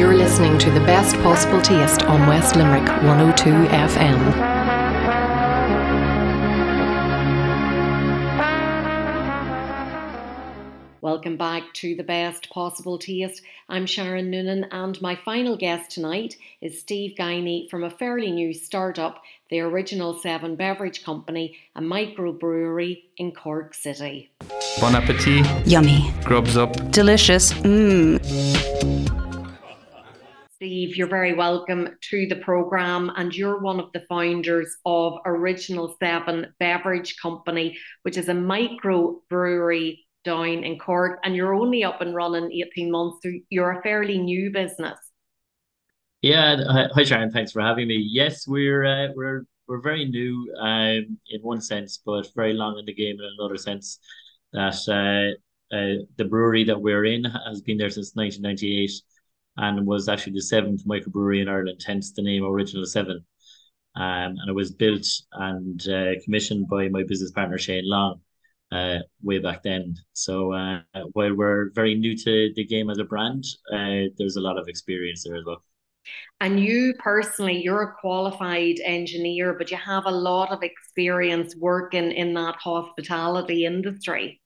You're listening to the best possible taste on West Limerick 102 FM. Welcome back to the best possible taste. I'm Sharon Noonan, and my final guest tonight is Steve Guiney from a fairly new startup, the Original Seven Beverage Company, a microbrewery in Cork City. Bon appetit. Yummy. Grubs up. Delicious. Mmm. Steve, you're very welcome to the programme, and you're one of the founders of Original Seven Beverage Company, which is a micro brewery down in Cork, and you're only up and running 18 months, so you're a fairly new business. Yeah, hi Sharon, thanks for having me. Yes, we're uh, we're we're very new um, in one sense, but very long in the game in another sense. That uh, uh, the brewery that we're in has been there since 1998 and was actually the seventh microbrewery in Ireland, hence the name Original Seven. Um, and it was built and uh, commissioned by my business partner Shane Long uh, way back then. So uh, while we're very new to the game as a brand, uh, there's a lot of experience there as well. And you personally, you're a qualified engineer, but you have a lot of experience working in that hospitality industry.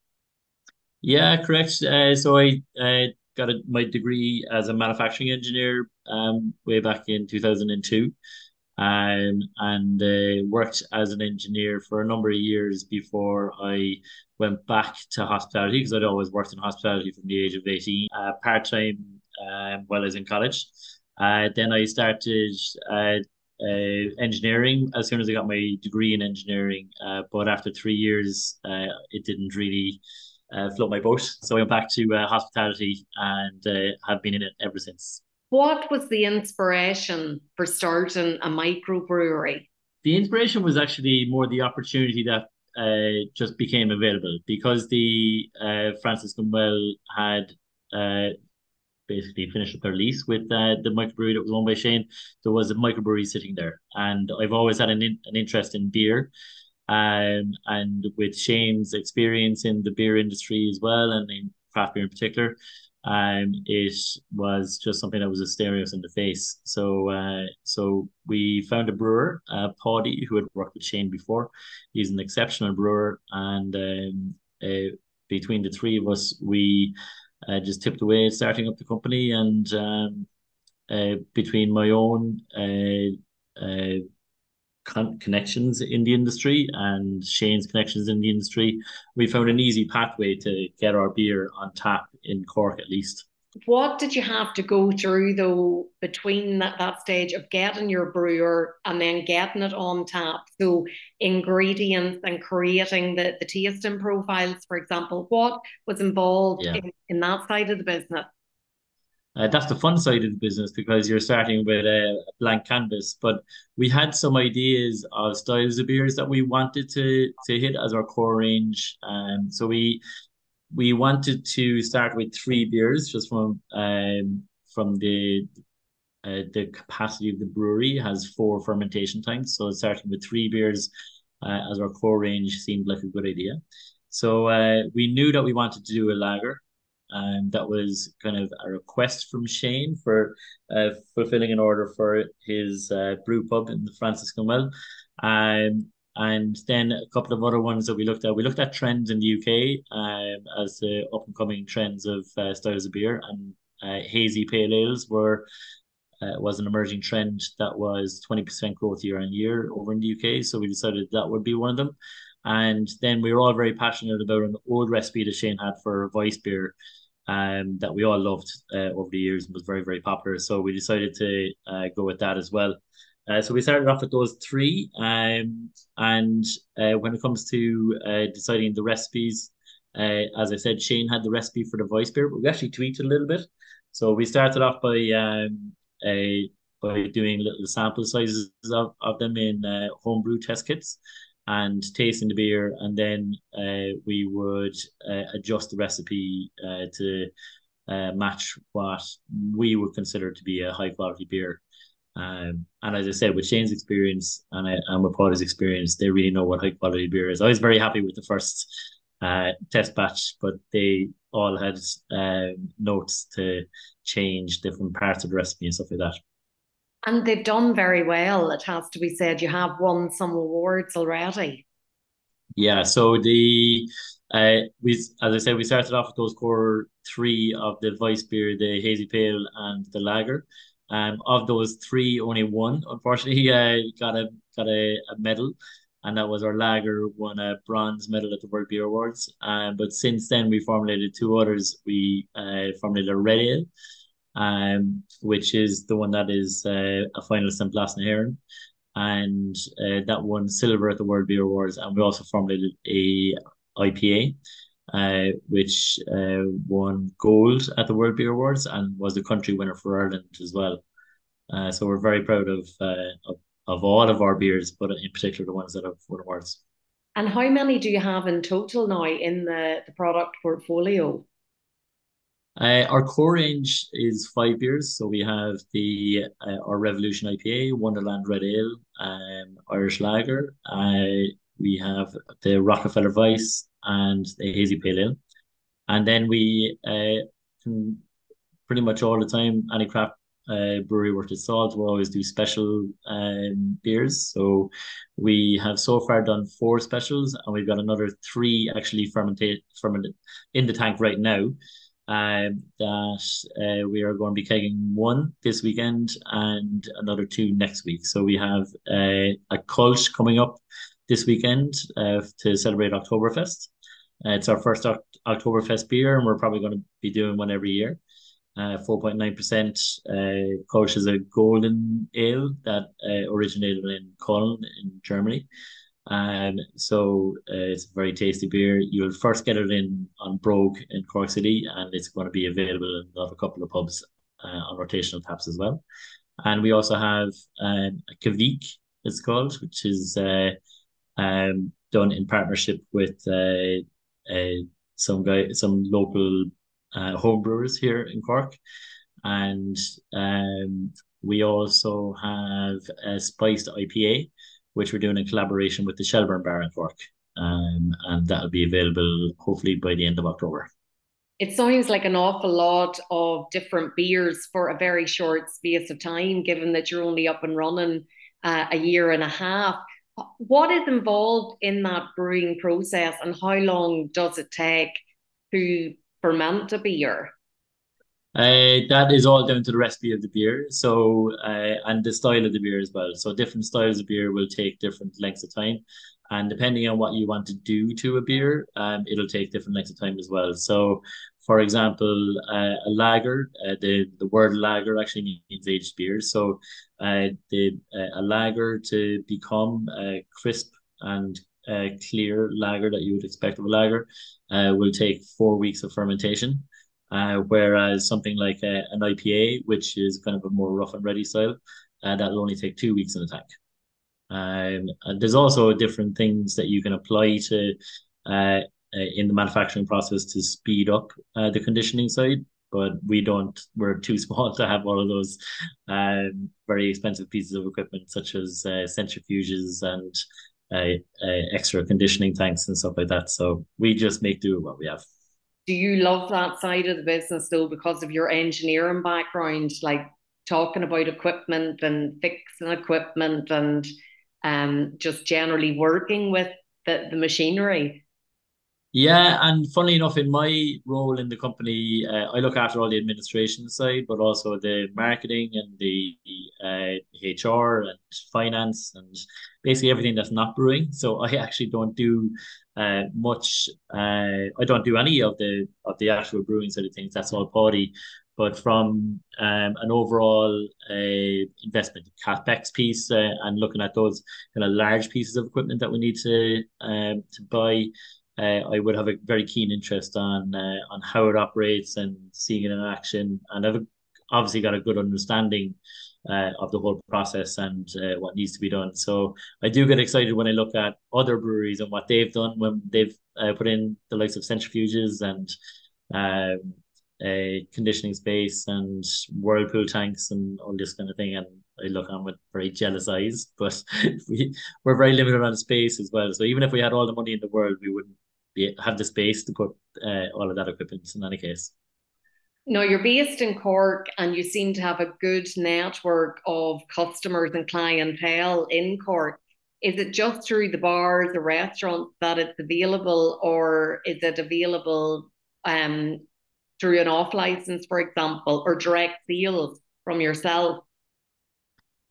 Yeah, correct. Uh, so I uh, got a, my degree as a manufacturing engineer um, way back in 2002 um, and uh, worked as an engineer for a number of years before I went back to hospitality because I'd always worked in hospitality from the age of 18, uh, part time um, while I was in college. Uh, then I started uh, uh, engineering as soon as I got my degree in engineering. Uh, but after three years, uh, it didn't really uh, float my boat. So I went back to uh, hospitality and uh, have been in it ever since. What was the inspiration for starting a microbrewery? The inspiration was actually more the opportunity that uh, just became available because the uh, Franciscan Well had uh, basically finished up their lease with uh, the microbrewery that was owned by Shane. There was a microbrewery sitting there, and I've always had an in, an interest in beer. Um, and with Shane's experience in the beer industry as well, and in craft beer in particular, um, it was just something that was a stereo in the face. So, uh, so we found a brewer, uh, Paddy, who had worked with Shane before. He's an exceptional brewer, and um, uh, between the three of us, we uh, just tipped away starting up the company. And um, uh, between my own uh, uh, con- connections in the industry and Shane's connections in the industry, we found an easy pathway to get our beer on tap in Cork at least. What did you have to go through though between that, that stage of getting your brewer and then getting it on tap? So ingredients and creating the, the tasting profiles, for example, what was involved yeah. in, in that side of the business? Uh, that's the fun side of the business because you're starting with a blank canvas. But we had some ideas of styles of beers that we wanted to to hit as our core range. Um, so we we wanted to start with three beers just from um from the uh, the capacity of the brewery has four fermentation tanks. So starting with three beers uh, as our core range seemed like a good idea. So uh, we knew that we wanted to do a lager and that was kind of a request from Shane for uh, fulfilling an order for his uh, brew pub in the Franciscan Well. Um, and then a couple of other ones that we looked at. We looked at trends in the UK um, as the up and coming trends of uh, styles of beer, and uh, hazy pale ales were uh, was an emerging trend that was twenty percent growth year on year over in the UK. So we decided that would be one of them. And then we were all very passionate about an old recipe that Shane had for Weiss beer um, that we all loved uh, over the years and was very, very popular. So we decided to uh, go with that as well. Uh, so we started off with those three. Um, and uh, when it comes to uh, deciding the recipes, uh, as I said, Shane had the recipe for the Weiss beer, but we actually tweaked it a little bit. So we started off by um, a by doing little sample sizes of, of them in homebrew test kits and tasting the beer, and then uh, we would uh, adjust the recipe uh, to uh, match what we would consider to be a high quality beer. Um, and as I said, with Shane's experience and, I, and with Paula's experience, they really know what high quality beer is. I was very happy with the first uh, test batch, but they all had um, notes to change different parts of the recipe and stuff like that. And they've done very well, it has to be said. You have won some awards already. Yeah, so the uh, we as I said, we started off with those core three of the Weiss beer, the hazy pale, and the lager. Um, of those three, only one unfortunately uh, got a got a, a medal, and that was our lager won a bronze medal at the World Beer Awards. Um, but since then we formulated two others. We uh, formulated a red ale, um, which is the one that is uh, a finalist in Blas and uh, that won silver at the World Beer Awards. And we also formulated a IPA, uh, which uh, won gold at the World Beer Awards and was the country winner for Ireland as well. Uh, so we're very proud of, uh, of of all of our beers, but in particular the ones that have won awards. And how many do you have in total now in the, the product portfolio? Uh, our core range is five beers. So we have the uh, our Revolution IPA, Wonderland Red Ale, um, Irish Lager. Uh, we have the Rockefeller Weiss and the Hazy Pale Ale. And then we uh, can pretty much all the time, any craft uh, brewery worth its salt will always do special um, beers. So we have so far done four specials, and we've got another three actually fermented fermented in the tank right now. Um, that uh, we are going to be kegging one this weekend and another two next week. So we have uh, a Kolsch coming up this weekend uh, to celebrate Oktoberfest. Uh, it's our first Oktoberfest beer, and we're probably going to be doing one every year. 4.9%. Uh, Kolsch is a golden ale that uh, originated in Köln in Germany. And so uh, it's a very tasty beer. You'll first get it in on Brogue in Cork City, and it's going to be available in a couple of pubs uh, on rotational taps as well. And we also have um, a Kveik, it's called, which is uh, um, done in partnership with uh, uh, some guy, some local uh, home brewers here in Cork. And um, we also have a spiced IPA, which we're doing in collaboration with the Shelbourne Bar in Cork. Um, and that'll be available hopefully by the end of October. It sounds like an awful lot of different beers for a very short space of time, given that you're only up and running uh, a year and a half. What is involved in that brewing process, and how long does it take to ferment a beer? Uh, that is all down to the recipe of the beer. So, uh, and the style of the beer as well. So, different styles of beer will take different lengths of time. And depending on what you want to do to a beer, um, it'll take different lengths of time as well. So, for example, uh, a lager, uh, the, the word lager actually means aged beer. So, uh, the, uh, a lager to become uh, crisp and uh, clear lager that you would expect of a lager uh, will take four weeks of fermentation. Uh, whereas something like a, an IPA, which is kind of a more rough and ready style, uh, that'll only take two weeks in the tank. Um, and there's also different things that you can apply to uh, uh in the manufacturing process to speed up uh, the conditioning side. But we don't. We're too small to have all of those um, very expensive pieces of equipment, such as uh, centrifuges and uh, uh, extra conditioning tanks and stuff like that. So we just make do with what we have. Do you love that side of the business though, because of your engineering background, like talking about equipment and fixing equipment and um, just generally working with the, the machinery? Yeah, and funnily enough, in my role in the company, uh, I look after all the administration side, but also the marketing and the uh, HR and finance and basically everything that's not brewing. So I actually don't do uh, much. Uh, I don't do any of the of the actual brewing side of things. That's all Paddy. But from um, an overall uh, investment capex piece uh, and looking at those kind of large pieces of equipment that we need to um, to buy, uh, I would have a very keen interest on uh, on how it operates and seeing it in action. And I've obviously got a good understanding uh, of the whole process and uh, what needs to be done. So I do get excited when I look at other breweries and what they've done when they've uh, put in the likes of centrifuges and um, a conditioning space and whirlpool tanks and all this kind of thing. And I look on with very jealous eyes, but we, we're very limited on space as well. So even if we had all the money in the world, we wouldn't be, have the space to put uh, all of that equipment in any case. No, you're based in Cork and you seem to have a good network of customers and clientele in Cork. Is it just through the bars, the restaurants that it's available, or is it available um, through an off license, for example, or direct sales from yourself?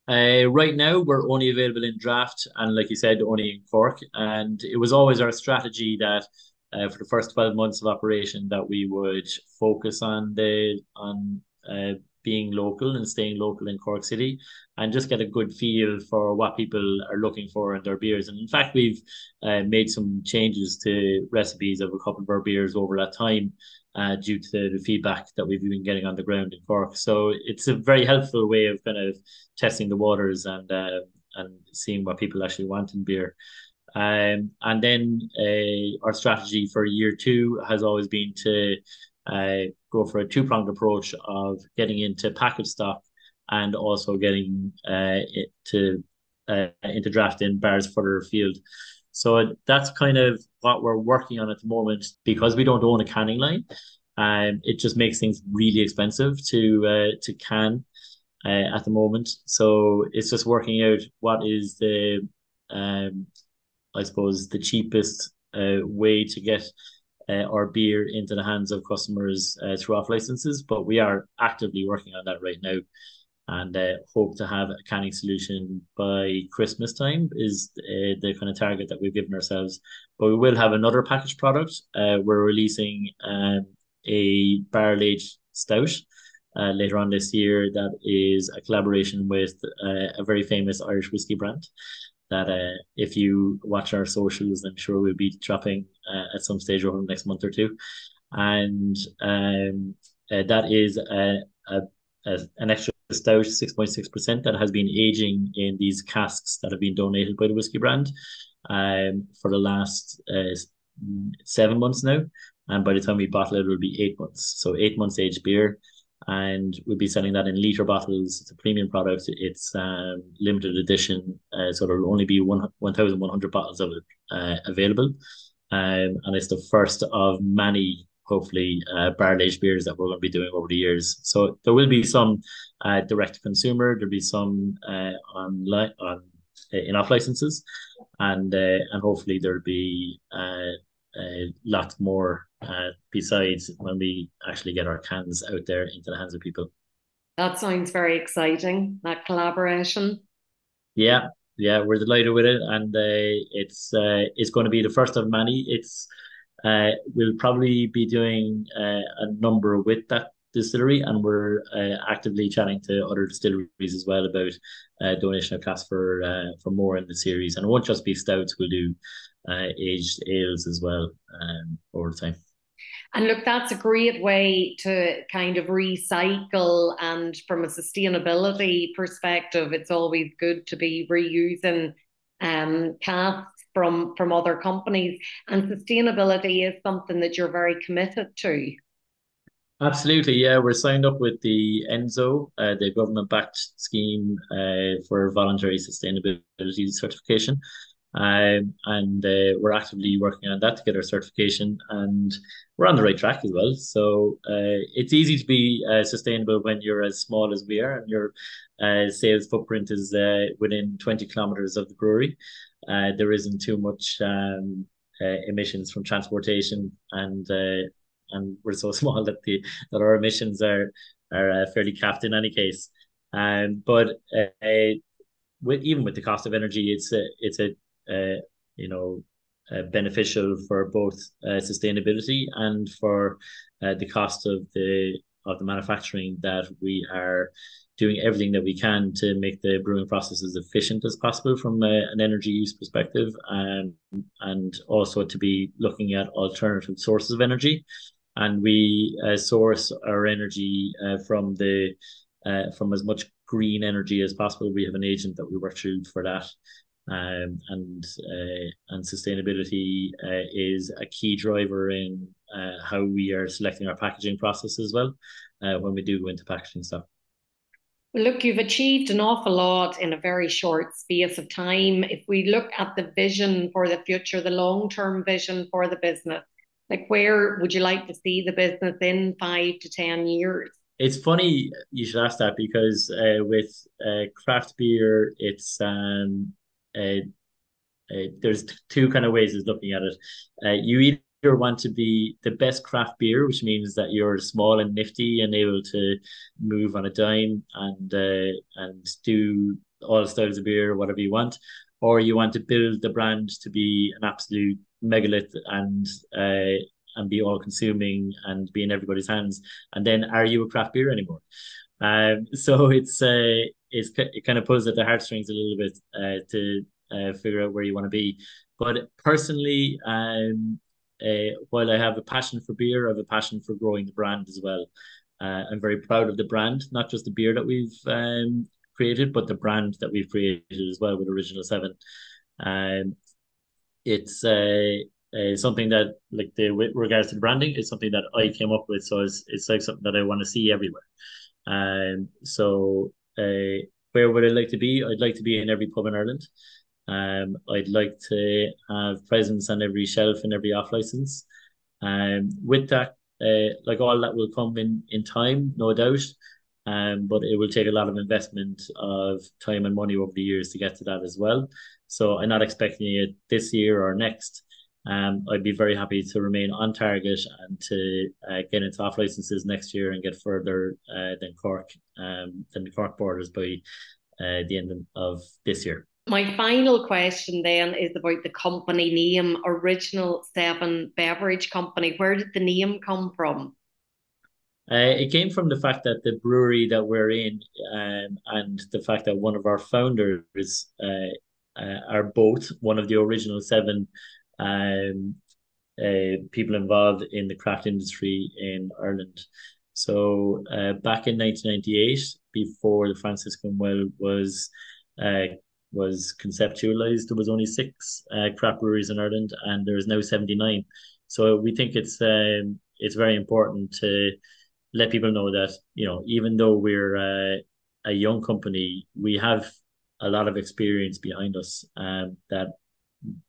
Uh, right now, we're only available in draft, and like you said, only in Cork. And it was always our strategy that uh, for the first twelve months of operation, that we would focus on the on uh, being local and staying local in Cork City, and just get a good feel for what people are looking for in their beers. And in fact, we've uh, made some changes to recipes of a couple of our beers over that time uh, due to the feedback that we've been getting on the ground in Cork. So it's a very helpful way of kind of testing the waters and uh, and seeing what people actually want in beer. Um, and then uh, our strategy for year two has always been to uh, go for a two pronged approach of getting into package stock and also getting uh, it to uh, into draft in bars further afield. So that's kind of what we're working on at the moment because we don't own a canning line. Um, it just makes things really expensive to uh, to can uh, at the moment. So it's just working out what is the um, I suppose the cheapest uh, way to get uh, our beer into the hands of customers uh, through off licenses. But we are actively working on that right now and uh, hope to have a canning solution by Christmas time is uh, the kind of target that we've given ourselves. But we will have another packaged product. Uh, we're releasing um, a barrel aged stout uh, later on this year that is a collaboration with uh, a very famous Irish whiskey brand. That uh, if you watch our socials, I'm sure we'll be dropping uh, at some stage over the next month or two. And um, uh, that is a, a, a an extra stout, 6.6%, that has been aging in these casks that have been donated by the whiskey brand um, for the last uh, seven months now. And by the time we bottle it, it will be eight months. So eight months aged beer. And we'll be selling that in liter bottles. It's a premium product. It's um, limited edition. Uh, so there'll only be one 1,100 bottles of it uh, available. Um, and it's the first of many hopefully uh, barrel aged beers that we're going to be doing over the years. So there will be some uh, direct consumer. There'll be some uh, online on uh, in off licenses, and uh, and hopefully there'll be uh, a lot more uh, besides when we actually get our cans out there into the hands of people. That sounds very exciting. That collaboration. Yeah, yeah, we're delighted with it, and uh, it's uh, it's going to be the first of many. It's uh, we'll probably be doing uh, a number with that distillery, and we're uh, actively chatting to other distilleries as well about uh, donation of cask for uh, for more in the series. And it won't just be stouts; we'll do uh, aged ales as well um, over time. And look, that's a great way to kind of recycle. And from a sustainability perspective, it's always good to be reusing um, casks from from other companies and sustainability is something that you're very committed to Absolutely, yeah. We're signed up with the ENZO, uh, the government-backed scheme uh, for voluntary sustainability certification, um, and uh, we're actively working on that to get our certification, and we're on the right track as well. So uh, it's easy to be uh, sustainable when you're as small as we are, and your uh, sales footprint is uh, within twenty kilometers of the brewery uh, there isn't too much um, emissions from transportation, and and we're so small that the that our emissions are are fairly capped in any case. Um, but with even with the cost of energy, it's a it's a you know uh, beneficial for both uh, sustainability and for uh, the cost of the of the manufacturing that we are doing everything that we can to make the brewing process as efficient as possible from a, an energy use perspective and and also to be looking at alternative sources of energy. And we uh, source our energy uh, from the uh, from as much green energy as possible. We have an agent that we work through for that um, and uh, and sustainability uh, is a key driver in uh, how we are selecting our packaging process as well when we do go into packaging stuff Well, look, you've achieved an awful lot in a very short space of time. If we look at the vision for the future, the long term vision for the business, like where would you like to see the business in five to 10 years? It's funny you should ask that because uh, with uh, craft beer, it's um, uh, uh there's two kind of ways of looking at it. Uh, you either want to be the best craft beer, which means that you're small and nifty and able to move on a dime and uh, and do all styles of beer, whatever you want, or you want to build the brand to be an absolute megalith and uh, and be all consuming and be in everybody's hands. And then are you a craft beer anymore? Um, so it's uh, it's it kind of pulls at the heartstrings a little bit uh, to uh, figure out where you want to be. But personally, um, uh, while I have a passion for beer, I have a passion for growing the brand as well. Uh, I'm very proud of the brand, not just the beer that we've um, created, but the brand that we've created as well with Original Seven. Um, it's uh, uh, something that like the with regards to branding is something that I came up with. So it's it's like something that I want to see everywhere. Um, so uh, where would I like to be? I'd like to be in every pub in Ireland. Um, I'd like to have presence on every shelf and every off license. Um, with that, uh, like all that will come in in time, no doubt. Um, but it will take a lot of investment of time and money over the years to get to that as well. So I'm not expecting it this year or next. Um, I'd be very happy to remain on target and to uh, get into off licenses next year and get further uh, than Cork, um, than the Cork borders by uh, the end of this year. My final question then is about the company name, Original Seven Beverage Company. Where did the name come from? Uh, it came from the fact that the brewery that we're in um, and the fact that one of our founders uh, uh, are both one of the original seven um, uh, people involved in the craft industry in Ireland. So uh, back in 1998, before the Franciscan Well was uh, was conceptualized, there was only six uh, craft breweries in Ireland, and there is now 79. So we think it's um, it's very important to let people know that you know even though we're uh, a young company, we have a lot of experience behind us um, that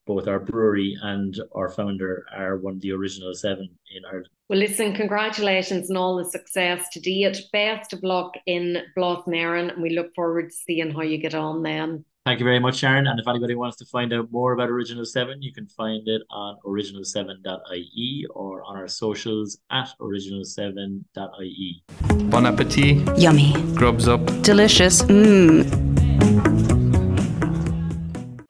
both our brewery and our founder are one of the original seven in Ireland. Well, listen, congratulations on all the success to date. Best of luck in Blas na hÉireann, and we look forward to seeing how you get on then. Thank you very much, Sharon. And if anybody wants to find out more about Original 7, you can find it on original7.ie or on our socials at original7.ie. Bon appetit. Yummy. Grubs up. Delicious. Mmm.